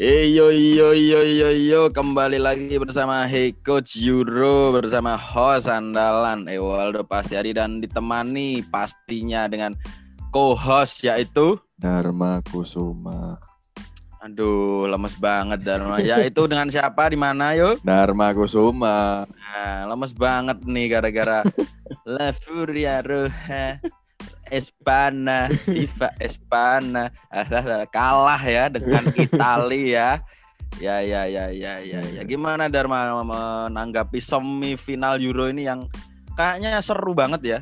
Yo yo yo yo yo kembali lagi bersama Hey Coach Euro bersama host andalan Ewaldo Pastiari dan ditemani pastinya dengan co-host yaitu Dharma Kusuma. Aduh, lemes banget Dharma. Yaitu dengan siapa di mana yo? Dharma Kusuma. Nah, lemes banget nih gara-gara La Furia Roja Espana, FIFA Espana, ah, kalah ya dengan Italia ya. Ya ya ya ya ya ya. Gimana Dharma menanggapi semifinal Euro ini yang kayaknya seru banget ya?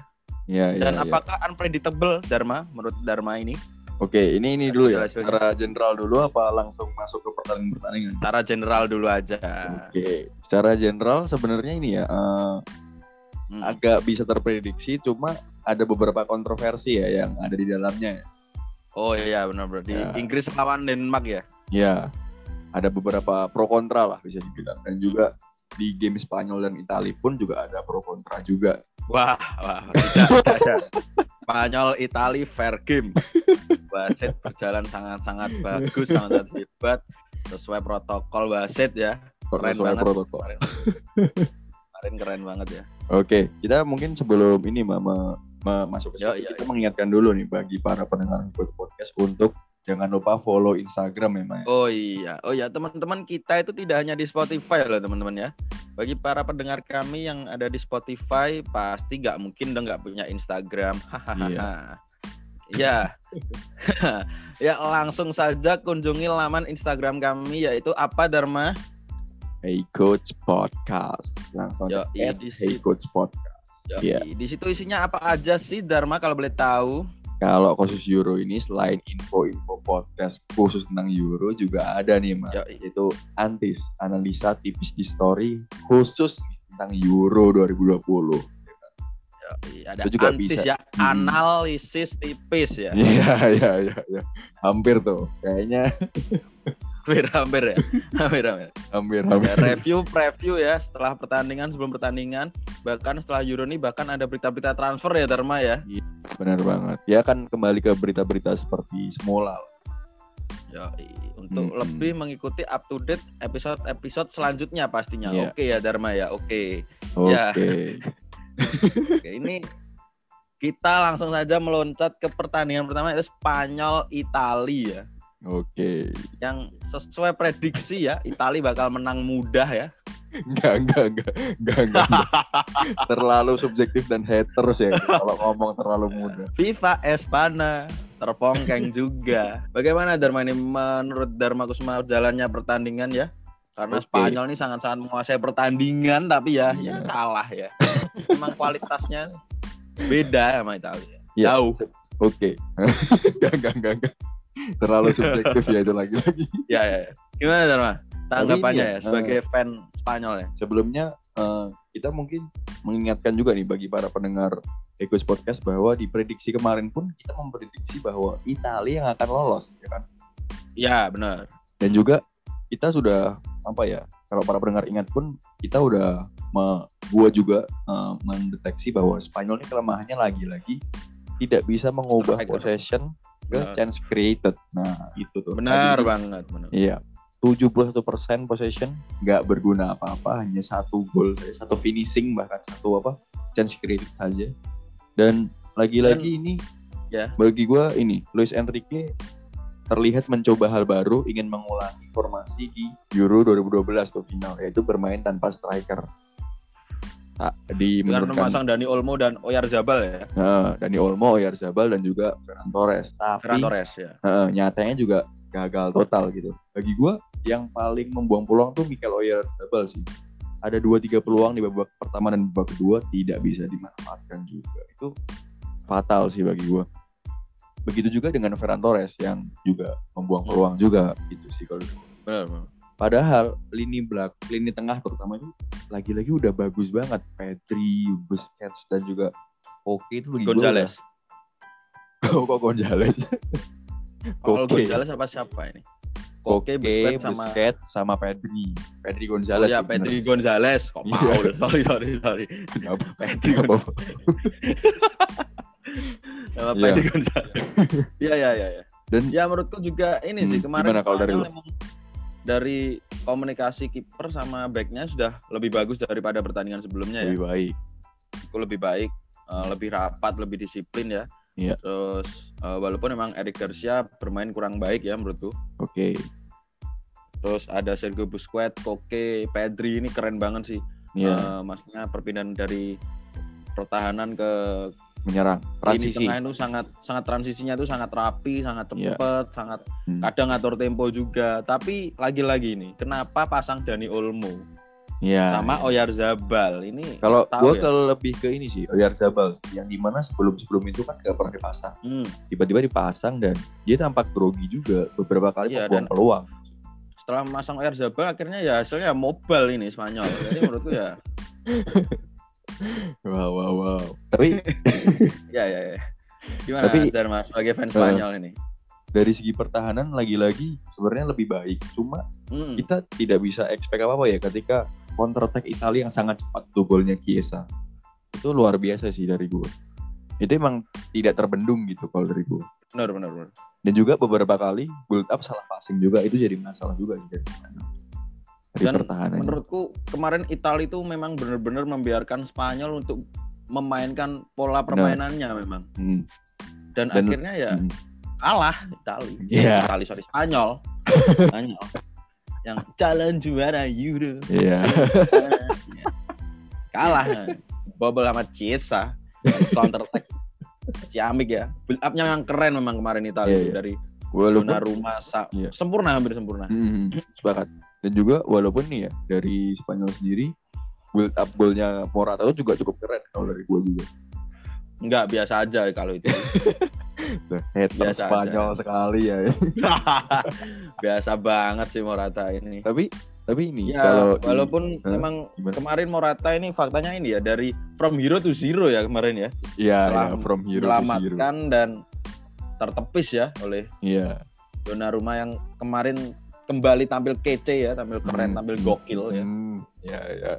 Ya, Dan ya, ya. apakah unpredictable Dharma menurut Dharma ini? Oke, ini ini dulu ya. Secara general dulu apa langsung masuk ke pertandingan-pertandingan? Secara general dulu aja. Oke, secara general sebenarnya ini ya eh, Hmm. agak bisa terprediksi, cuma ada beberapa kontroversi ya yang ada di dalamnya. Oh iya benar berarti Ya. Inggris lawan Denmark ya. Ya, ada beberapa pro kontra lah bisa dibilang dan juga di game Spanyol dan Italia pun juga ada pro kontra juga. Wah, wah tidak, tidak. Spanyol, Itali, fair game. Wasit berjalan sangat-sangat bagus, sangat hebat. Sesuai protokol wasit ya. Keren Sesuai banget. protokol. Kemarin. Keren banget ya. Oke, kita mungkin sebelum ini Ma, ma- ma- masuk ke iya, kita mengingatkan dulu nih bagi para pendengar Podcast untuk jangan lupa follow Instagram ya, Ma. Oh iya, oh iya teman-teman kita itu tidak hanya di Spotify loh teman-teman ya. Bagi para pendengar kami yang ada di Spotify pasti nggak mungkin dong nggak punya Instagram. Hahaha. Ya, ya langsung saja kunjungi laman Instagram kami yaitu apa Dharma? Hey Coach Podcast. Langsung Yo, iya, di Hey. Coach Podcast. Iya. Di situ isinya apa aja sih Dharma kalau boleh tahu? Kalau khusus Euro ini selain info-info podcast khusus tentang Euro juga ada nih, Ma. Yoi. Itu Antis, analisa tipis di story khusus tentang Euro 2020. Yoi, ada Itu juga antis bisa. ya, Hmm. analisis tipis ya. Iya, iya, iya, iya. Hampir tuh. Kayaknya Hampir hampir ya. Hampir hampir. hampir Ya, hampir. review preview ya setelah pertandingan sebelum pertandingan bahkan setelah Euro ini bahkan ada berita-berita transfer ya Dharma ya. Benar banget. Ya kan kembali ke berita-berita seperti semula. Ya, untuk Mm-mm. lebih mengikuti up to date episode-episode selanjutnya pastinya. Iya. Oke ya Dharma ya. Oke. Oke. Ya. Oke, ini kita langsung saja meloncat ke pertandingan pertama itu Spanyol Italia ya. Oke. Yang sesuai prediksi ya, Italia bakal menang mudah ya. Enggak, enggak, enggak. Enggak, enggak. enggak. terlalu subjektif dan haters ya kalau ngomong terlalu mudah. FIFA Espana terpongkeng juga. Bagaimana Dharma ini menurut Dharma Kusuma jalannya pertandingan ya? Karena Oke. Spanyol ini sangat-sangat menguasai pertandingan tapi ya Iya. ya kalah ya. Memang kualitasnya beda sama Italia. Ya, Jauh. Oke. enggak, enggak, enggak, enggak. Terlalu subjektif ya itu lagi-lagi. Ya, ya, ya. Gimana Dharma? Tanggapannya ya ya, sebagai fan Spanyol ya. Sebelumnya eh, kita mungkin mengingatkan juga nih bagi para pendengar Egois Podcast bahwa di prediksi kemarin pun kita memprediksi bahwa Italia yang akan lolos, ya kan? Ya, benar. dan juga kita sudah apa ya kalau para pendengar ingat pun kita udah me, gua juga eh, mendeteksi bahwa Spanyol ini kelemahannya lagi-lagi tidak bisa mengubah possession Benar. chance created nah itu tuh Benar Tadi- banget, benar. iya 71% possession nggak berguna apa-apa hanya satu gol saja satu finishing bahkan satu apa chance created saja dan lagi-lagi ini ya. bagi gua ini Luis Enrique terlihat mencoba hal baru ingin mengulangi formasi di Euro 2012 tuh final yaitu bermain tanpa striker di memasang Dani Olmo dan Oyarzabal ya. Nah, Dani Olmo, Oyarzabal dan juga Ferran Torres tapi Ferran Torres ya. eh, nyatanya juga gagal total gitu bagi gua yang paling membuang peluang tuh Mikel Oyarzabal sih ada dua tiga peluang di babak pertama dan babak kedua tidak bisa dimanfaatkan juga itu fatal sih bagi gua begitu juga dengan Ferran Torres yang juga membuang Hmm. peluang juga gitu sih kalau Benar, benar. Padahal lini belak lini tengah terutama itu lagi-lagi udah bagus banget Pedri, Busquets dan juga Oke itu bagi gua Gonzales. udah- oh, kok Gonzales Kalau. Gonzales apa siapa ini? Koke, Koke, Busquets sama Busquets sama Pedri. Pedri Oh Gonzalez. ya Pedri bener. Gonzales. Kok Iya. Paul? Sorry sorry sorry. Kenapa? Pedri Kenapa? Sama Iya. Pedri Gonzales. Iya iya iya. Ya. Dan ya menurutku juga ini sih Hmm, kemarin gimana kalau dari Spanyol lu? emang dari komunikasi kiper sama backnya sudah lebih bagus daripada pertandingan sebelumnya ya. lebih baik Itu lebih baik, eh, lebih rapat, lebih disiplin ya. Iya. Terus eh, walaupun memang Eric Garcia bermain kurang baik ya menurutku. oke Terus ada Sergio Busquets, Koke, Pedri ini keren banget sih. Iya, Eh, maksudnya perpindahan dari pertahanan ke menyerang lini transisi tengah itu sangat sangat transisinya itu sangat rapi, sangat Iya. cepat, sangat Hmm. kadang ngatur tempo juga. Tapi lagi-lagi nih, kenapa pasang Dani Olmo Iya. sama Oyarzabal ini? Kalau gue ya? kalau lebih ke ini sih Oyarzabal yang di mana sebelum sebelum itu kan gak pernah dipasang Hmm, tiba-tiba dipasang dan dia tampak grogi juga beberapa kali membuang dan- peluang setelah masang Oyarzabal akhirnya ya hasilnya mobile ini Spanyol. Jadi menurutku ya, wow wow wow tapi ya ya. ya. Gimana Tapi- Mas Dharma sebagai fans Eh, Spanyol ini? dari segi pertahanan lagi-lagi sebenarnya lebih baik cuma Hmm, kita tidak bisa expect apa apa ya ketika counter attack Italia yang sangat cepat tuh golnya Chiesa itu luar biasa sih dari gue itu emang tidak terbendung gitu kalau dari gue benar benar benar. dan juga beberapa kali build up salah passing juga itu jadi masalah juga dari Dan Menurutku kemarin Italia itu memang benar-benar membiarkan Spanyol untuk memainkan pola permainannya memang. Hmm, Dan, Dan- akhirnya ya hmm. kalah Italia. Iya. Italia sorry Spanyol. Spanyol. Yang calon juara Euro. Iya. kalah. Bobol sama Chiesa. Counter attack Ciamik ya. Build up-nya yang keren memang kemarin Italia Iya, itu iya. dari walaupun rumah sa- Iya. sempurna hampir sempurna. Hmm, sepakat. Dan juga walaupun nih ya dari Spanyol sendiri build up golnya Morata itu juga cukup keren kalau dari gue juga. Enggak biasa aja kalau itu. Hater Biasa Spanyol aja. sekali ya. biasa banget sih Morata ini. tapi tapi ini Ya, kalau walaupun Hah? memang gimana? kemarin Morata ini faktanya ini ya dari from hero to zero ya kemarin ya. Iya, ya, from hero to zero. Dan tertepis ya oleh Iya. Donnarumma yang kemarin kembali tampil kece ya, tampil keren, Hmm. tampil gokil ya. Hmm, ya ya.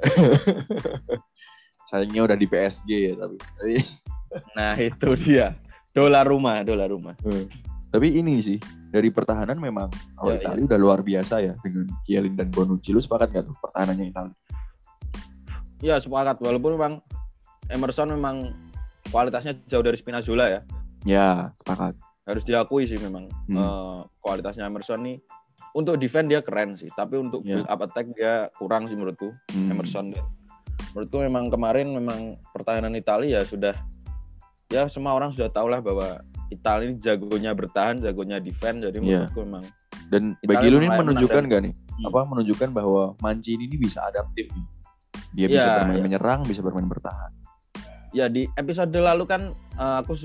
Sayangnya udah di PSG ya tapi. Nah, itu dia. Dolar rumah, dolar rumah. tapi ini sih dari pertahanan memang kalau Ya, Italia udah luar biasa ya dengan Chiellin dan Bonucci. Lu sepakat gak tuh pertahanannya Italia? Ya, sepakat walaupun memang Emerson memang kualitasnya jauh dari Spinazzola ya. Ya, sepakat. Harus diakui sih memang Hmm. eh, kualitasnya Emerson nih untuk defend dia keren sih, tapi untuk Ya. build up attack dia kurang sih menurutku. Hmm. Emerson dia. Menurutku memang kemarin memang pertahanan Italia ya sudah ya semua orang sudah tahu lah bahwa Italia ini jagonya bertahan, jagonya defend. Jadi Iya. menurutku memang Dan Italia bagi lu ini menunjukkan gak nih? Hmm. Apa menunjukkan bahwa Mancini ini bisa adaptif nih. Dia bisa Iya, bermain iya. menyerang, bisa bermain bertahan. ya di episode lalu kan eh, aku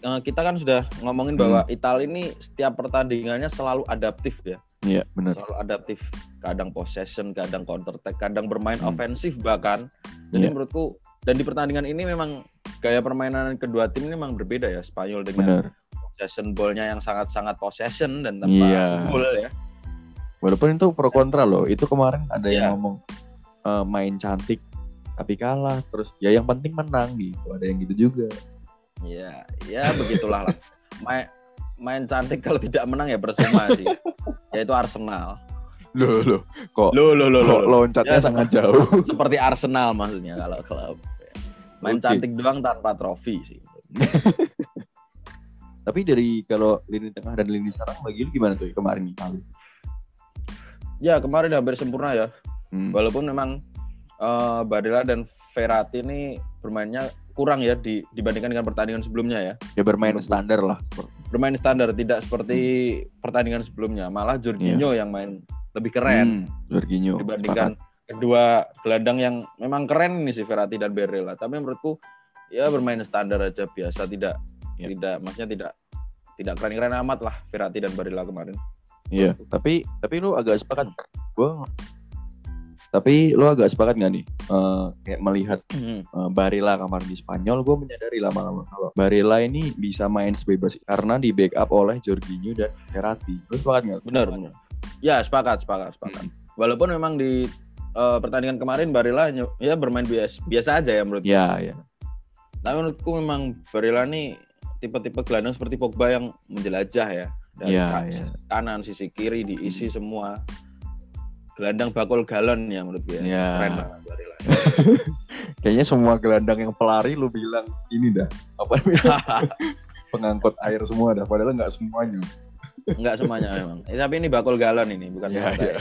eh, kita kan sudah ngomongin Hmm. bahwa Italia ini setiap pertandingannya selalu adaptif ya, Iya, benar. selalu adaptif. Kadang possession, kadang counter attack, kadang bermain Hmm. ofensif bahkan. Jadi Iya. menurutku dan di pertandingan ini memang gaya permainan kedua tim ini memang berbeda ya. Spanyol dengan Benar. possession ballnya yang sangat-sangat possession dan tanpa Iya. gol ya. Walaupun itu pro kontra loh. Itu kemarin ada Iya. yang ngomong eh, main cantik tapi kalah terus ya yang penting menang gitu. Ada yang gitu juga. Iya, ya begitulah lah. Main main cantik kalau tidak menang ya percuma sih. Yaitu Arsenal. Loh, loh. Kok Loh, loh, loh, loh. loncatnya Ya, sangat jauh. seperti Arsenal maksudnya kalau klub. Main Oke. cantik doang tanpa trofi sih. Tapi dari kalau lini tengah dan lini serang bagi lu gimana tuh kemarin Italia? Ya kemarin hampir sempurna ya. Hmm. Walaupun memang eh, Barella dan Verratti ini bermainnya kurang ya di, dibandingkan dengan pertandingan sebelumnya ya. Ya bermain standar lah. Bermain standar tidak seperti pertandingan sebelumnya. Malah Jorginho yang main lebih keren Hmm, Jorginho. dibandingkan kedua gelandang yang memang keren ini si Verratti dan Barella. Tapi menurutku ya bermain standar aja biasa tidak Ya. tidak maksudnya tidak tidak keren-keren amat lah Verratti dan Barella kemarin. Iya, tapi tapi lu agak sepakat. Gua tapi lu agak sepakat nggak nih eh, kayak melihat eh, Barella kemarin di Spanyol, gue menyadari lama-lama kalau Barella ini bisa main sebebas karena di backup oleh Jorginho dan Verratti. Lu sepakat nggak? benar benar ya sepakat sepakat sepakat Hmm. walaupun memang di eh, pertandingan kemarin Barella ny- ya bermain biasa biasa aja ya menurut Ya, ya. tapi menurutku memang Barella nih tipe-tipe gelandang seperti Pogba yang menjelajah ya dari Iya, ka- iya. kanan sisi kiri diisi semua gelandang bakul galon ya menurut gue. Ya. Keren banget Barilla. Kayaknya semua gelandang yang pelari lu bilang ini dah apa pengangkut air semua dah padahal nggak semuanya. Enggak semuanya memang. Eh, tapi ini bakul galon ini, bukan iya. air.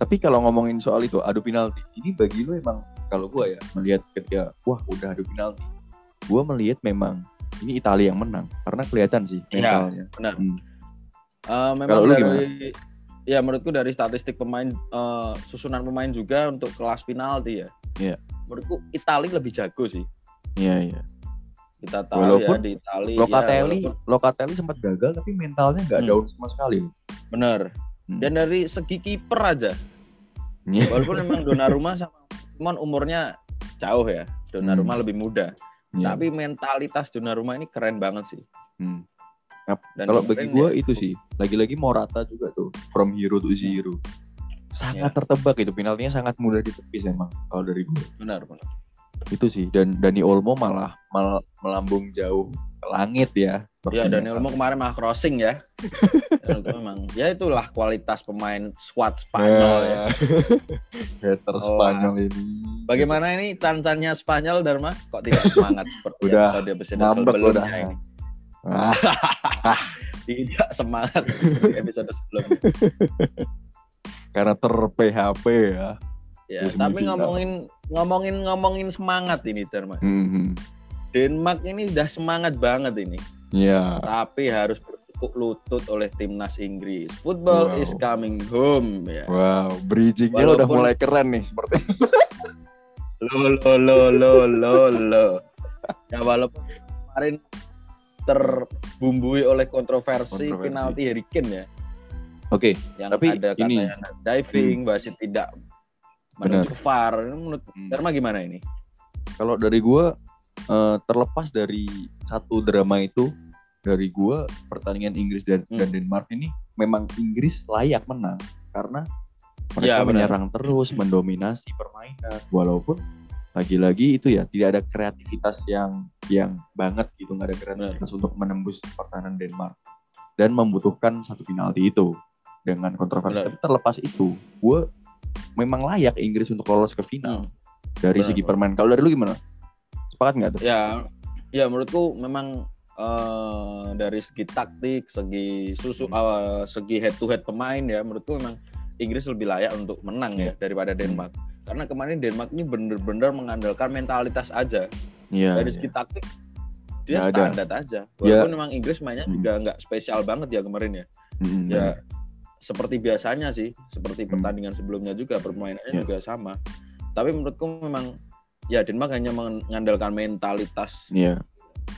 Tapi kalau ngomongin soal itu adu penalti, ini bagi lu emang kalau gua ya melihat ketika wah udah adu penalti, gua melihat memang ini Italia yang menang karena kelihatan sih Iya, mentalnya. benar. Hmm. Eh, memang Kalau lu dari ya menurutku dari statistik pemain eh, susunan pemain juga untuk kelas penalti ya. Iya. Menurutku Italia lebih jago sih. Iya iya. Kita tahu Walaupun ya di Italia Locatelli, ya, walaupun- Locatelli sempat gagal tapi mentalnya nggak Hmm. down sama sekali. bener. Hmm. Dan dari segi kiper aja. Iya. Walaupun memang Donnarumma sama cuman umurnya jauh ya. Donnarumma Hmm. lebih muda. Iya. Tapi mentalitas Donnarumma ini keren banget sih. Hmm. Dan Kalau bagi gue ya- itu sih, lagi-lagi Morata juga tuh from hero to zero. Sangat Ya. tertebak itu penaltinya sangat mudah ditepis emang kalau dari gue. benar benar. Itu sih dan Dani Olmo malah mal- melambung jauh ke langit ya. Ya Daniel Olmo kemarin malah crossing ya. Memang ya itulah kualitas pemain squad Spanyol ya. Hater Oh, Spanyol ini. Bagaimana ini tancannya Spanyol Dharma? Kok tidak semangat seperti Udah episode episode sebelumnya udah. ini? Ah, Tidak semangat seperti episode sebelumnya. karena ter PHP ya. Ya, Di tapi semifinal. ngomongin ngomongin ngomongin semangat ini Dharma. Mhm. Denmark ini udah semangat banget ini. Iya. Tapi harus bertukuk lutut oleh timnas Inggris. Football Wow. is coming home ya. Wow, bridgingnya udah Walaupun- mulai keren nih seperti. Lo lo lo lo lo lo. Ya walaupun kemarin terbumbui oleh kontroversi, Kontroversi. penalti Harry Kane ya, Oke, yang Tapi ada ini- katanya diving, wasit tidak menuju VAR. Ini Menurut Hmm. Dharma gimana ini? kalau dari gua eh, terlepas dari satu drama itu dari gua pertandingan Inggris dan, Hmm. dan Denmark ini memang Inggris layak menang karena mereka Ya, benar. menyerang terus mendominasi permainan walaupun lagi-lagi itu ya tidak ada kreativitas yang yang banget gitu nggak ada kreativitas untuk menembus pertahanan Denmark. Dan membutuhkan satu penalti itu dengan kontroversi. Benar. tapi terlepas itu gua memang layak Inggris untuk lolos ke final. Dari Benar, segi benar. permainan kalau dari lu gimana? Sepakat nggak tuh? Ya, ya menurutku memang eh, dari segi taktik, segi susu, Hmm. eh, segi head to head pemain ya, menurutku memang Inggris lebih layak untuk menang ya daripada Denmark. Karena kemarin Denmark ini bener-bener mengandalkan mentalitas aja. Iya dari segi taktik dia Nggak ada. standar aja. Walaupun memang Inggris mainnya Hmm. juga nggak spesial banget ya kemarin ya. Mm-mm. Ya seperti biasanya sih, seperti Hmm. pertandingan sebelumnya juga permainannya Ya. juga sama. Tapi menurutku memang ya Denmark hanya mengandalkan mentalitas Iya.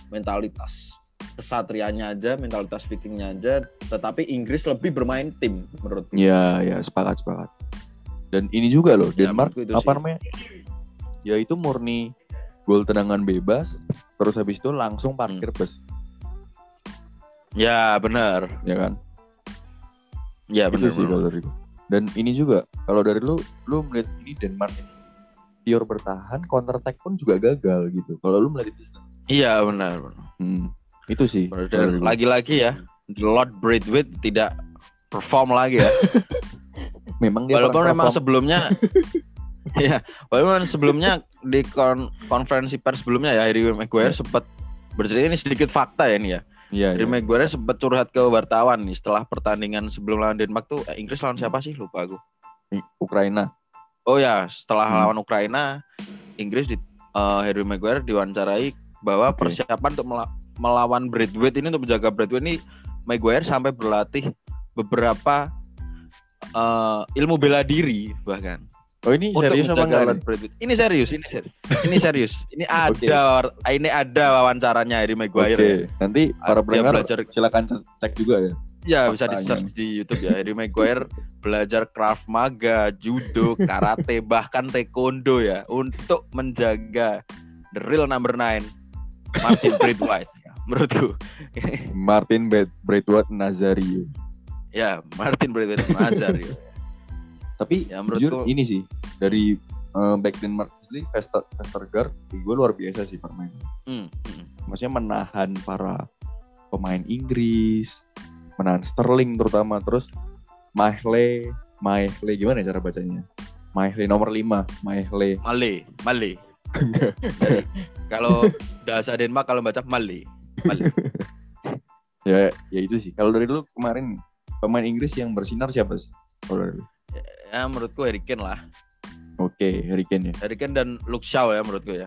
mentalitas kesatrianya aja, mentalitas vikingnya aja, tetapi Inggris lebih bermain tim menurutku. Iya, ya sepakat sepakat. Dan ini juga loh, Ya, Denmark itu apa namanya? Ya itu murni gol tendangan bebas, terus habis itu langsung parkir Hmm. bus, Ya benar, ya kan? ya itu benar. sih kalau dari. Dan ini juga kalau dari lu, lu melihat ini Denmark ini pure bertahan, counter attack pun juga gagal gitu. Kalau lu melihat itu, Iya benar. benar. hmm, itu sih. Lagi-lagi ya, Lord Braithwaite tidak perform lagi ya. memang dia walaupun memang perform- sebelumnya ya walaupun sebelumnya di kon- konferensi pers sebelumnya ya Harry Maguire Ya. sempat bercerita ini sedikit fakta ya ini ya Iya, Harry iya. Maguire sempat curhat ke wartawan nih setelah pertandingan sebelum lawan Denmark tuh eh, Inggris lawan siapa sih lupa aku Ukraina. oh ya setelah Hmm. lawan Ukraina Inggris di eh, Harry Maguire diwawancarai bahwa Oke. persiapan untuk melawan Braithwaite ini untuk menjaga Braithwaite ini Maguire sampai berlatih beberapa eh, ilmu bela diri bahkan Oh ini untuk serius apa enggak? Ini? Serius, ini serius. Ini serius. Ini ada ini ada wawancaranya Harry Maguire. Oke, ya. nanti para pendengar belajar- silakan ce- cek juga ya. Ya, bisa di search di YouTube ya. Harry Maguire belajar Krav Maga, judo, karate, bahkan taekwondo ya untuk menjaga the real number nine Martin Braithwaite. Menurutku. Martin Bra- Braithwaite Nazario. ya, Martin Braithwaite Nazar. ya. Tapi Ya, jujur menurutku- ini sih dari eh, back Denmark sendiri Vester Vestergaard gue luar biasa sih permainan. Hmm, hmm. Maksudnya menahan para pemain Inggris, menahan Sterling terutama terus Mahle Mahle gimana ya cara bacanya? Mahle nomor 5, Mahle. Male, Male. Kalau bahasa Denmark kalau baca Male. Ya, ya itu sih. Kalau dari dulu kemarin pemain Inggris yang bersinar siapa sih? Kalau dari. Ya menurutku Harry Kane lah. Oke, Harry Kane ya. Harry Kane dan Luke Shaw ya menurutku ya.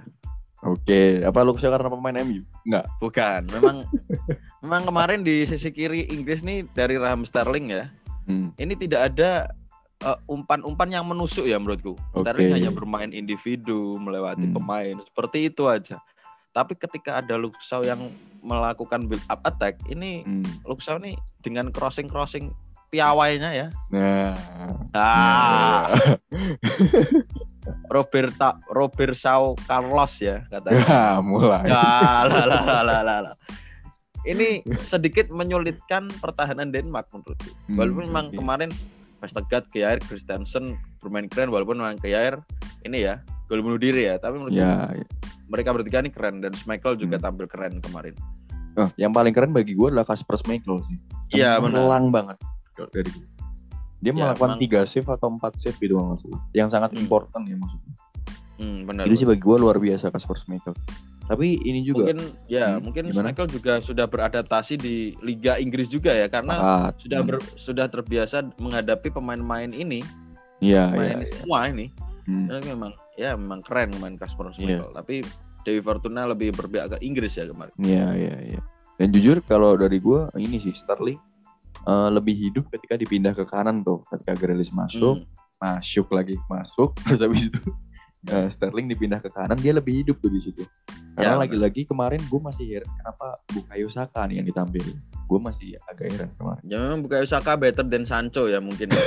Oke, apa lu karena pemain MU? Enggak. Bukan, memang memang kemarin di sisi kiri Inggris nih dari Raheem Sterling ya. Hmm. Ini tidak ada eh, umpan-umpan yang menusuk ya menurutku. Oke. Sterling hanya bermain individu melewati Hmm. pemain seperti itu aja. Tapi ketika ada Shaw yang melakukan build up attack, ini Hmm. Shaw nih dengan crossing crossing piawainya ya. Nah, Ah. Roberta Robert Shaw Carlos ya katanya. Ya, mulai. Ya, lah, lah, lah, lah, lah, lah. Ini sedikit menyulitkan pertahanan Denmark menurutku. Hmm, Walaupun memang oke. kemarin Vestergaard, Kjaer, Christensen bermain keren walaupun memang Kjaer ini ya gol bunuh diri ya, tapi menurutku Ya, ya. mereka bertiga ini keren dan Schmeichel juga Hmm. tampil keren kemarin. Oh, yang paling keren bagi gue adalah Kasper Schmeichel sih. Iya, benar. Cemerlang banget dari gue. Dia Ya, melakukan tiga save atau empat save gitu salah. Yang sangat Hmm. important ya maksudnya. Hmm, benar. Itu sih bagi gue luar biasa Kasper Schmeichel. Tapi ini juga mungkin ya, Hmm, mungkin gimana? Schmeichel juga sudah beradaptasi di Liga Inggris juga ya karena saat sudah ber- sudah terbiasa menghadapi pemain-pemain ini, Iya, iya. pemain iya. semua ini. Hmm. Memang ya memang keren main Kasper Iya. Schmeichel, tapi Dewi Fortuna lebih berpihak ke Inggris ya kemarin. Iya, iya, iya. Dan jujur kalau dari gue ini sih Sterling eh, lebih hidup ketika dipindah ke kanan tuh. Ketika Grealish masuk, Hmm. masuk lagi, masuk. Terus habis itu eh, Sterling dipindah ke kanan, dia lebih hidup tuh di situ. Karena Ya, lagi-lagi kemarin gue masih heran kenapa Bukayo Saka nih yang ditampil. Gue masih agak heran kemarin. Ya memang Bukayo Saka better than Sancho ya mungkin.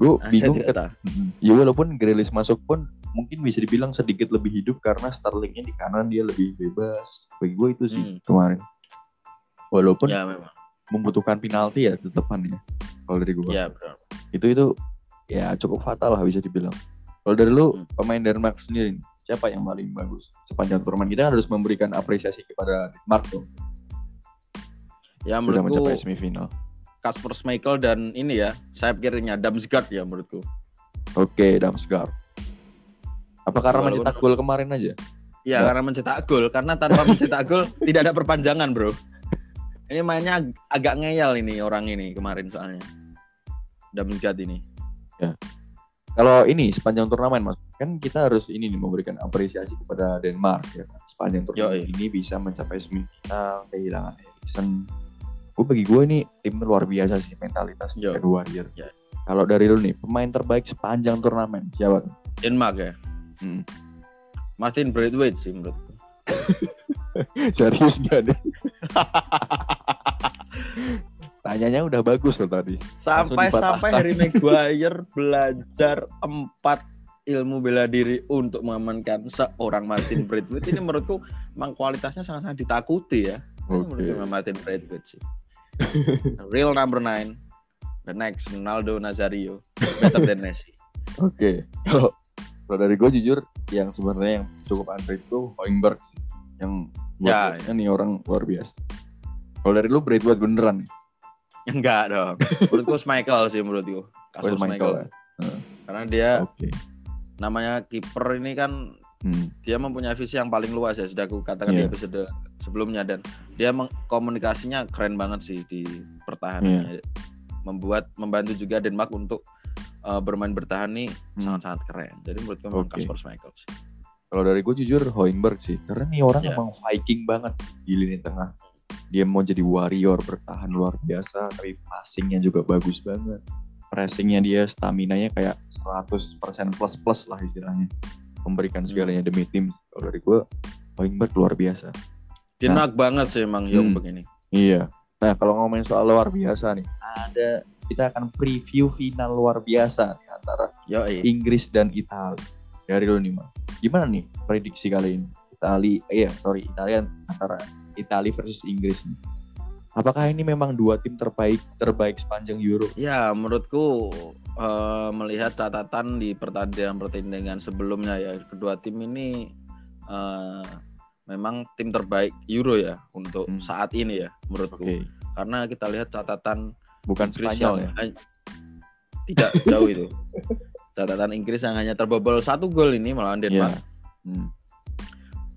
Gue Ah, bingung. ket- Ya walaupun Grealish masuk pun mungkin bisa dibilang sedikit lebih hidup karena Sterlingnya di kanan dia lebih bebas. Bagi gue itu sih Hmm. kemarin. Walaupun Ya memang. membutuhkan penalti ya tetepan ya. Kalau dari gue. Ya benar. Itu itu ya cukup fatal lah bisa dibilang. Kalau dari lu Hmm. pemain Denmark sendiri siapa yang paling bagus sepanjang turnamen kita harus memberikan apresiasi kepada Denmark tuh Ya sudah mencapai semifinal. Kasper Schmeichel dan ini ya sayap kirinya Damsgaard ya menurutku. Oke, Damsgaard. Apa karena Walaupun- mencetak gol kemarin aja? Ya Ya. karena mencetak gol karena tanpa mencetak gol tidak ada perpanjangan bro. Ini mainnya ag- agak ngeyel ini orang ini kemarin soalnya. Damsgaard ini. Kalau ini sepanjang turnamen mas, kan kita harus ini nih memberikan apresiasi kepada Denmark ya. kan. Sepanjang turnamen Yoi. ini bisa mencapai semifinal, kehilangan Eriksen. Gue bagi gue ini tim luar biasa sih mentalitas Yo. Red Warrior. Ya. Kalau dari lu nih pemain terbaik sepanjang turnamen siapa? Denmark ya. Hmm. Martin Braithwaite sih menurutku. Serius gak deh? Tanyanya udah bagus loh tadi. Sampai sampai Harry Maguire belajar empat ilmu bela diri untuk mengamankan seorang Martin Braithwaite ini menurutku memang kualitasnya sangat-sangat ditakuti ya. Oke. memang Martin Braithwaite sih. Real number nine. The next Ronaldo Nazario better than Messi. Oke. Kalau kalau dari gue jujur yang sebenarnya yang cukup underrated itu Hoingberg sih. Yang Ya, gue ini orang luar biasa. Kalau dari lu Braithwaite beneran nih. Enggak dong. Menurutku Michael sih menurutku. Kasus Oh, Michael Michael. ya? Karena dia Oke. namanya kiper ini kan Hmm. dia mempunyai visi yang paling luas ya sudah aku katakan di Iya. episode sebelumnya dan dia komunikasinya keren banget sih di pertahanannya membuat membantu juga Denmark untuk uh, bermain bertahan nih Hmm. sangat-sangat keren jadi menurutku memang Oke. Kasper Schmeichel sih Kalau dari gue jujur Hoingberg sih. Karena nih orang Ya. emang Viking banget di lini tengah. Dia mau jadi warrior bertahan luar biasa, tapi passingnya juga bagus banget. Pressingnya dia stamina-nya kayak 100% plus plus lah istilahnya. Memberikan segalanya demi tim. Kalau dari gue Hoingberg luar biasa. Denmark banget sih emang Young Hmm. begini Iya. Nah kalau ngomongin soal luar biasa nih, ada kita akan preview final luar biasa nih, antara yo Inggris dan Italia. Dari lu nih, Mas. Gimana nih prediksi kali ini? Itali, iya sorry Italia antara Italia versus Inggris nih. Apakah ini memang dua tim terbaik terbaik sepanjang Euro? ya menurutku uh, melihat catatan di pertandingan pertandingan sebelumnya ya kedua tim ini uh, memang tim terbaik Euro ya untuk Hmm. saat ini ya menurutku Oke, karena kita lihat catatan bukan Inggris Spanyol ya. yang- eh, tidak jauh itu. Catatan Inggris yang hanya terbobol satu gol ini melawan Denmark. Hmm.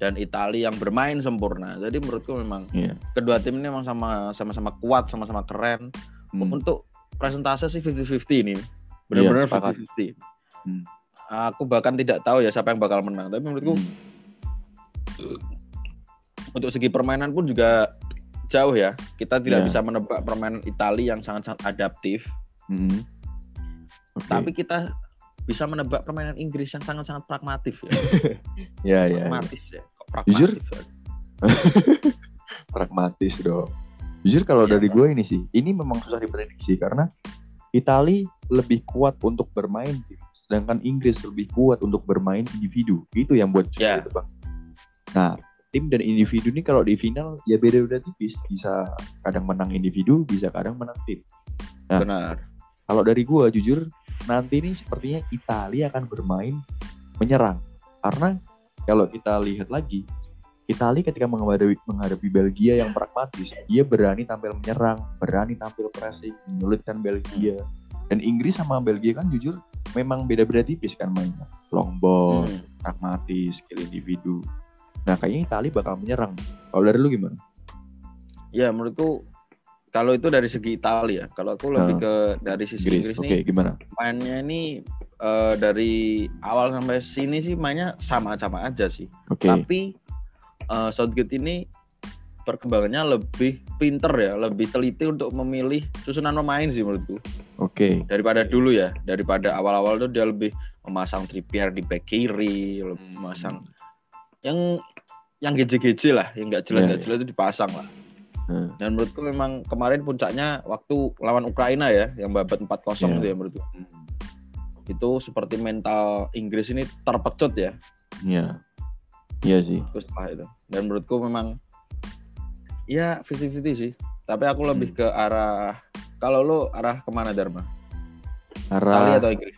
Dan Italia yang bermain sempurna. Jadi menurutku memang Iya. kedua tim ini memang sama sama-sama kuat, sama-sama keren. Hmm. Untuk presentase sih 50-50 ini. Benar-benar Iya, sepakat. 50-50. Hmm. Aku bahkan tidak tahu ya siapa yang bakal menang. Tapi menurutku Hmm. untuk segi permainan pun juga jauh ya. Kita tidak Iya. bisa menebak permainan Italia yang sangat-sangat adaptif. Hmm. Oke. Tapi kita bisa menebak permainan Inggris yang sangat-sangat pragmatif ya. ya ya, ya. pragmatis ya. Kok Jujur? pragmatis? pragmatis dong. Jujur kalau Iya, dari Pak. gue ini sih, ini memang susah diprediksi karena Itali lebih kuat untuk bermain tim, sedangkan Inggris lebih kuat untuk bermain individu. Itu yang buat susah Ya. ditebak. Nah, tim dan individu ini kalau di final ya beda-beda tipis, bisa kadang menang individu, bisa kadang menang tim. Nah. Benar. Kalau dari gue jujur nanti ini sepertinya Italia akan bermain menyerang. Karena kalau kita lihat lagi Italia ketika menghadapi menghadapi Belgia yang pragmatis dia berani tampil menyerang berani tampil pressing menyulitkan Belgia. Dan Inggris sama Belgia kan jujur memang beda-beda tipis kan mainnya. Long ball Hmm. pragmatis skill individu. Nah kayaknya Italia bakal menyerang. Kalau dari lu gimana? Ya menurutku kalau itu dari segi Italia, kalau aku lebih Nah. ke dari sisi Inggris Inggris, oke nih gimana mainnya ini eh, dari awal sampai sini sih mainnya sama-sama aja sih. oke Tapi eh, Southgate ini perkembangannya lebih pinter ya, lebih teliti untuk memilih susunan pemain sih menurutku oke daripada dulu ya. Daripada awal-awal tuh dia lebih memasang Trippier di back kiri, memasang yang yang geje-geje lah, yang nggak jelas Iya, nggak iya. jelas itu dipasang lah. Hmm. Dan menurutku memang kemarin puncaknya waktu lawan Ukraina ya, yang babat 4-0 Iya. itu ya menurutku. Itu seperti mental Inggris ini terpecut ya, Iya iya sih terus setelah itu. Dan menurutku memang ya 50-50 sih. Tapi aku lebih Hmm. ke arah kalau lo arah ke mana Dharma? Italia arah atau Inggris?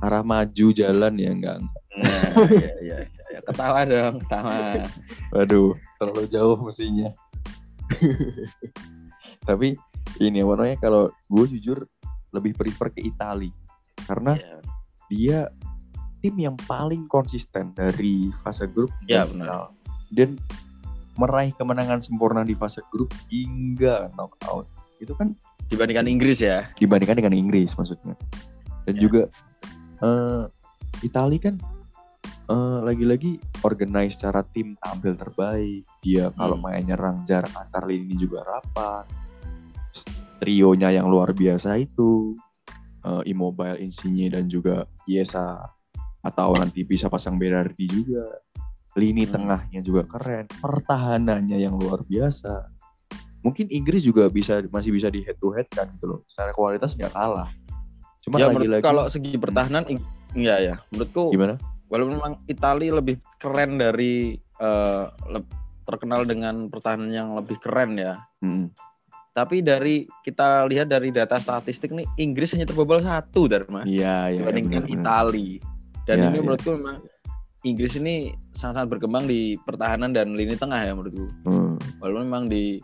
arah maju jalan ya enggak Nah, iya, iya, iya. Ketawa dong, ketawa. Waduh, terlalu jauh mestinya. Tapi ini warnanya kalau gue jujur lebih prefer ke Itali karena Iya. dia tim yang paling konsisten dari fase grup Ya, dan final. dan meraih kemenangan sempurna di fase grup hingga knockout itu kan Dibandingkan Inggris ya. dibandingkan dengan Inggris maksudnya dan Ya. juga eh Itali kan eh, lagi-lagi organize secara tim tampil terbaik. Dia kalau Hmm. main nyerang jarak antar lini juga rapat. Trionya yang luar biasa itu eh, Immobile, Insigne dan juga Chiesa atau nanti bisa pasang Berardi juga. Lini Hmm. tengahnya juga keren pertahanannya yang luar biasa. Mungkin Inggris juga bisa masih bisa di head to head kan gitu loh. Secara kualitas nggak kalah. Cuma ya lagi-lagi kalau segi pertahanan Ing- iya ya. Menurutku gimana walaupun memang Italia lebih keren dari leb- terkenal dengan pertahanan yang lebih keren ya. Mm-mm. Tapi dari kita lihat dari data statistik nih Inggris hanya terbobol satu Dharma iya iya dibandingkan benar-benar. Italia. Dan Ya, ini ya. menurutku memang Inggris ini sangat-sangat berkembang di pertahanan dan lini tengah ya menurutku. Hmm. Walaupun memang di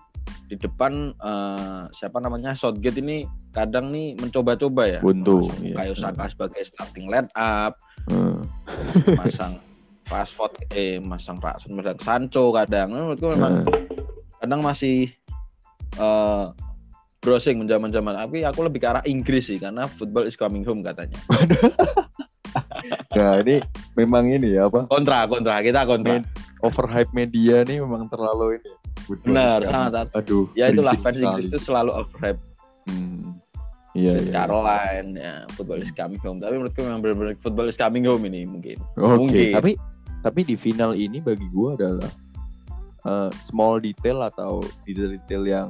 di depan eh, siapa namanya Southgate ini kadang nih mencoba-coba ya. Buntu, iya. Kayo Saka sebagai starting line up, Hmm. masang Rashford eh masang Rashford masang Sancho kadang menurutku memang Hmm. kadang masih eh browsing menjaman-jaman tapi aku lebih ke arah Inggris sih karena football is coming home katanya Nah ini memang ini ya apa kontra kontra kita kontra Med- overhype media nih memang terlalu ini. Football benar sangat Aduh. ya itulah fans Inggris itu selalu overhype Hmm. Iya iya. Caroline ya football is coming home tapi menurutku memang benar-benar football is coming home ini mungkin Oke. Mungkin. Tapi tapi di final ini bagi gua adalah eh, small detail atau detail-detail yang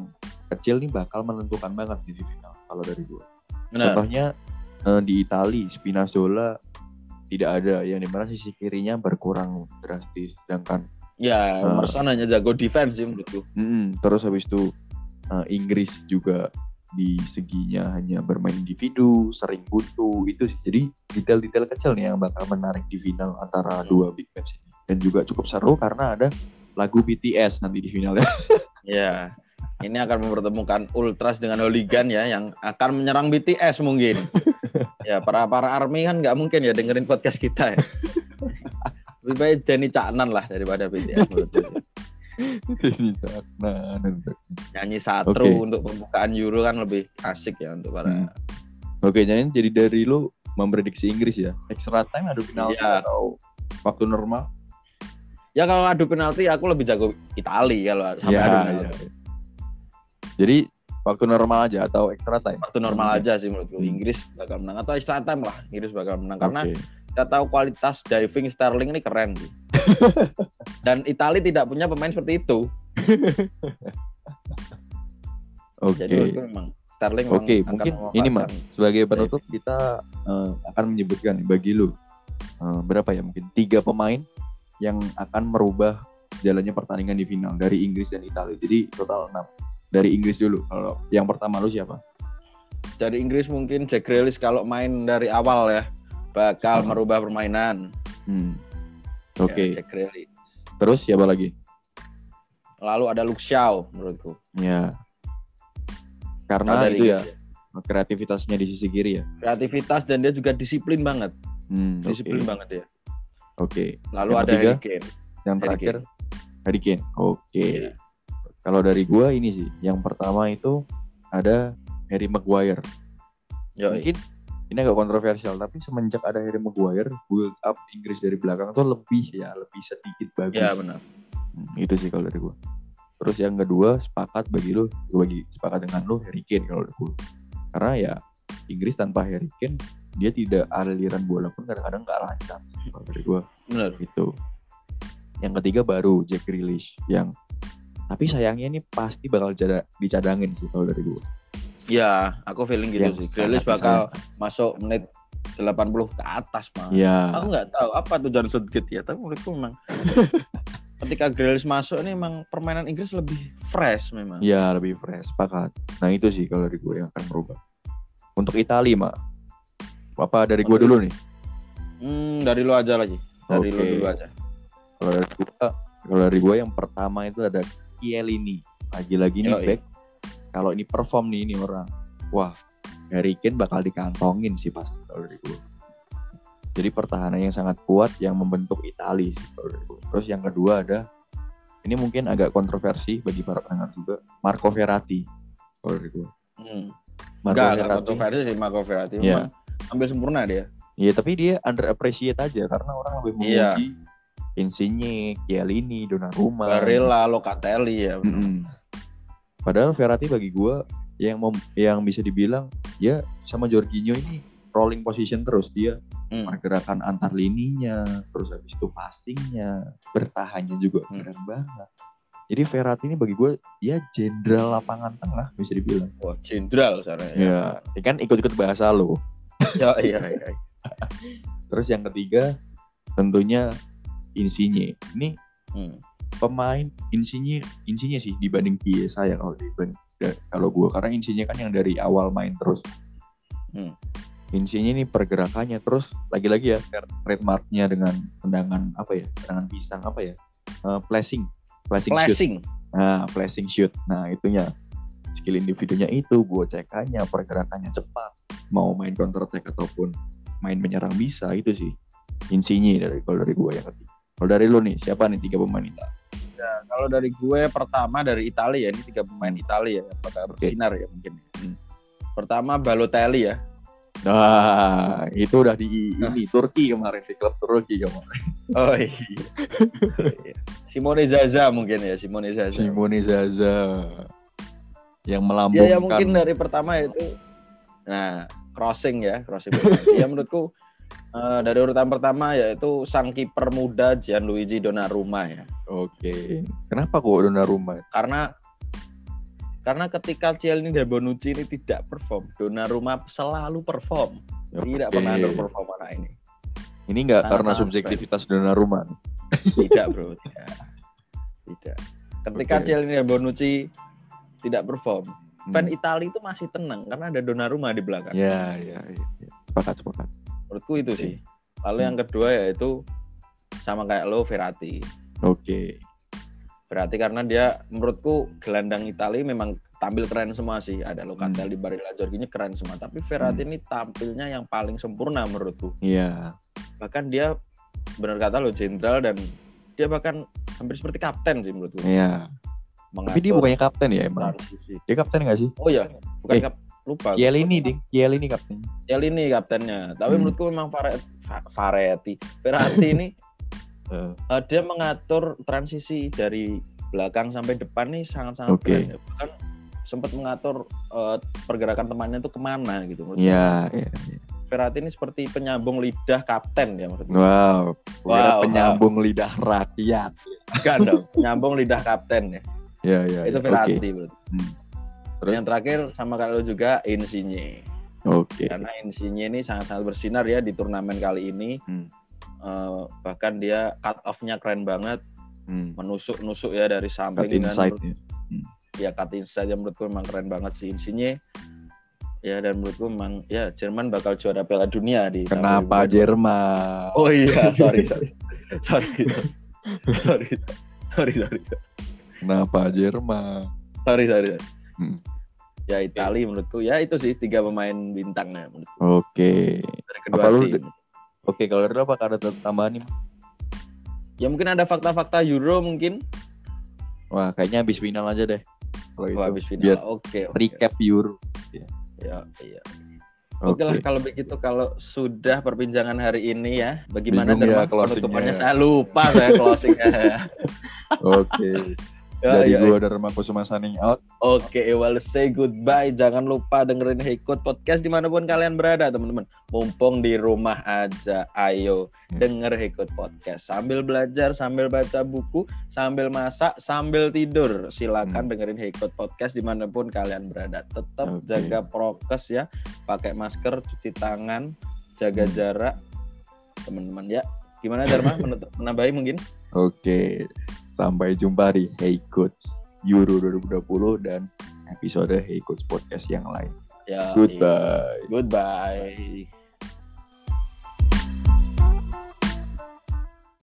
kecil nih bakal menentukan banget di final kalau dari gua. benar Contohnya eh, di Itali Spinazzola tidak ada yang di mana sisi kirinya berkurang drastis sedangkan ya Ah. Emerson hanya jago defense sih menurutku Mm-mm. terus habis itu eh, Inggris juga di seginya hanya bermain individu sering buntu itu sih. Jadi detail-detail kecil nih yang bakal menarik di final antara Hmm. dua big match ini. Dan juga cukup seru karena ada lagu BTS nanti di finalnya ya. Ini akan mempertemukan Ultras dengan Hooligan ya yang akan menyerang BTS mungkin. Ya para para army kan nggak mungkin ya dengerin podcast kita ya. Lebih baik Denny Caknan lah daripada BTS menurut Ini nah, Nyanyi satru Oke. untuk pembukaan Euro kan lebih asik ya untuk para Hmm. Oke, jadi jadi dari lu memprediksi Inggris ya. Extra time adu penalti Iya. atau waktu normal? Ya kalau adu penalti aku lebih jago Itali kalau sampai Iya, adu penalti. Jadi waktu normal aja atau extra time? Waktu normal Oke. aja sih menurutku. Inggris bakal menang atau extra time lah. Inggris bakal menang karena Oke. Kita tahu kualitas diving Sterling ini keren. Dan Itali tidak punya pemain seperti itu. Oke. Jadi menurutku memang Sterling memang Oke, akan mungkin ini mah sebagai penutup kita eh, akan menyebutkan bagi lu eh, berapa ya mungkin tiga pemain yang akan merubah jalannya pertandingan di final dari Inggris dan Italia. Jadi total 6. Dari Inggris dulu. Kalau yang pertama lu siapa? dari Inggris mungkin Jack Grealish kalau main dari awal ya bakal Hmm. merubah permainan. Hmm. Ya, Oke. Jack Grealish. Terus siapa lagi? Lalu ada Luke Shaw menurutku. Ya. Karena dari itu ya kreativitasnya di sisi kiri ya. kreativitas dan dia juga disiplin banget. Hmm, Disiplin banget dia. Oke. Lalu Yang ada ketiga? Harry Kane. Yang terakhir Harry Kane. Oke. Iya. Kalau dari gua ini sih, yang pertama itu ada Harry Maguire. Yoi. Mungkin ini agak kontroversial, tapi semenjak ada Harry Maguire, build up Inggris dari belakang tuh lebih ya, lebih sedikit bagus. Ya benar. Hmm, itu sih kalau dari gua. Terus yang kedua sepakat bagi lu, gua bagi sepakat dengan lu Harry Kane kalau dari gua. Karena ya Inggris tanpa Harry Kane dia tidak aliran bola pun kadang-kadang nggak lancar kalau dari gua Benar. itu. Yang ketiga baru Jack Grealish yang tapi sayangnya ini pasti bakal dicadangin sih kalau dari gua. Ya, aku feeling gitu sih. sangat Grealish bakal disayangkan. masuk menit 80 ke atas mah. Ya. Aku nggak tahu apa tuh John Southgate ya, tapi menurutku memang ketika Grealish masuk ini memang permainan Inggris lebih fresh memang. Ya lebih fresh, sepakat. Nah itu sih kalau dari gue yang akan berubah. Untuk Itali, Mak. Apa dari gue dulu nih? Hmm, dari lu aja lagi. Dari lu Oke. dulu aja. Kalau dari gue, kalau dari gue yang pertama itu ada Chiellini. Lagi-lagi nih back. Kalau ini perform nih ini orang, wah Harry Kane bakal dikantongin sih pasti kalau dari gue. Jadi pertahanan yang sangat kuat yang membentuk Itali sih kalau dari gue. Terus yang kedua ada ini mungkin agak kontroversi bagi para pendengar juga Marco Verratti kalau dari gue. Hmm. Marco enggak Verratti. kontroversi sih Marco Verratti. Memang ambil sempurna dia. Iya tapi dia under appreciate aja karena orang lebih Iya. memuji Insigne, Chiellini, Donnarumma. Barella, Locatelli ya. Mm-mm. Padahal Verratti bagi gua yang mem- yang bisa dibilang ya sama Jorginho ini rolling position terus dia Hmm. pergerakan antar lininya, terus habis itu passingnya, bertahannya juga Hmm. keren banget. Jadi Verratti ini bagi gue ya jenderal lapangan tengah bisa dibilang. Wah, jenderal sana Ya, ini kan ikut-ikut bahasa lo. Ya, iya, iya. Terus yang ketiga tentunya Insigne. Ini Hmm. Pemain Insigne Insigne sih dibanding Chiesa ya kalau dibanding kalau gue karena Insigne kan yang dari awal main terus. Hmm. Insigne ini pergerakannya terus lagi-lagi ya trademarknya dengan tendangan apa ya tendangan pisang apa ya Eh, flashing flashing shoot. Flashing. nah flashing shoot. Nah itunya. Skill individunya itu gue cekannya pergerakannya cepat. Mau main counter attack ataupun main menyerang bisa itu sih. Insigne dari kalau dari gue yang ketiga kalau dari lu nih siapa nih tiga pemain itu Kalau dari gue pertama dari Italia ya, ini tiga pemain Italia ya, bakal Oke. bersinar ya mungkin. Hmm. Pertama Balotelli ya. Nah, itu udah di ini Turki kemarin di klub Turki kemarin. Oh iya. Simone Zaza mungkin ya, Simone Zaza. Simone Zaza yang Ya, melambungkan. ya mungkin dari pertama itu nah crossing ya, crossing. ya menurutku eh, dari urutan pertama yaitu sang kiper muda Gianluigi Donnarumma ya. Oke. Kenapa kok Donnarumma? Karena karena ketika Cielini dan Bonucci ini tidak perform, Donnarumma selalu perform. Tidak Oke. pernah underperform anak ini. Ini nggak Sangat- karena sangat subjektivitas Donnarumma. Tidak, Bro. Tidak. Tidak. Ketika Oke. Cielini dan Bonucci tidak perform, Hmm. fan Italia itu masih tenang karena ada Donnarumma di belakang. Ya, ya, ya, ya. Sepakat, sepakat. Menurutku itu sih. Lalu Hmm. yang kedua yaitu sama kayak lo Verratti. Oke. Verratti karena dia menurutku gelandang Italia memang tampil keren semua sih. Ada Locatelli, Barilla, Jorginho keren semua. Tapi Verratti Hmm. ini tampilnya yang paling sempurna menurutku. Iya. Bahkan dia benar kata lo jenderal dan dia bahkan hampir seperti kapten sih menurutku. Iya. Tapi dia bukannya kapten ya emang. transisi. Dia kapten gak sih? Oh ya, bukan Eh, kap lupa. Kiel ini ding, Kiel ini kapten. Kiel ini kaptennya. Tapi Hmm. menurutku memang Fare- Fa- Faretti, Verratti ini Eh, eh, dia mengatur transisi dari belakang sampai depan nih sangat-sangat keren. ya. Bahkan sempat mengatur eh, pergerakan temannya itu ke mana gitu. Iya, iya. Verratti ini seperti penyambung lidah kapten ya menurutku. Wow. Wow, penyambung lidah rakyat. Bukan dong, penyambung lidah kapten ya. Iya, iya. itu iya. Verratti menurutku. Hmm. Terus yang terakhir sama kalau juga Insigne. Oke. Oke. Karena Insigne ini sangat-sangat bersinar ya di turnamen kali ini. Hmm. Eh, bahkan dia cut off-nya keren banget, Hmm. menusuk-nusuk ya dari Cut samping dan inside menurut- ya. ya cut inside yang menurutku memang keren banget sih Insigne. Ya dan menurutku memang ya Jerman bakal juara Piala Dunia di Kenapa 2022. Jerman? Oh iya, sorry sorry. sorry. sorry. Sorry, sorry. Kenapa Jerman? Sorry, sorry. Hmm. Ya Itali menurutku ya itu sih tiga pemain bintangnya menurutku. Oke. Kedua Apa lu. Oke, kalau dari lu apa ada tambahan nih? Ya mungkin ada fakta-fakta Euro mungkin. Wah, kayaknya habis final aja deh. Kalau itu. Habis final. Biar Oke. oke. recap Euro. Ya, iya. Oke lah Oke. kalau begitu kalau sudah perbincangan hari ini ya, bagaimana Bingung ya Derma closingnya. penutupannya? Saya lupa saya closingnya. Oke. Ya, Jadi ya, gua Dharma Kusuma signing out. Oke, well say goodbye. Jangan lupa dengerin Hekut Podcast di mana pun kalian berada, teman-teman. Mumpung di rumah aja, ayo Hmm. denger Hekut Podcast. Sambil belajar, sambil baca buku, sambil masak, sambil tidur. Silakan Hmm. dengerin Hekut Podcast di mana pun kalian berada. Tetap Oke. jaga prokes ya, pakai masker, cuci tangan, jaga Hmm. jarak, teman-teman ya. Gimana Dharma? Menambahi mungkin? Oke. Sampai jumpa di Hey Coach Euro 2020 dan episode Hey Coach Podcast yang lain. Ya, Goodbye. Goodbye.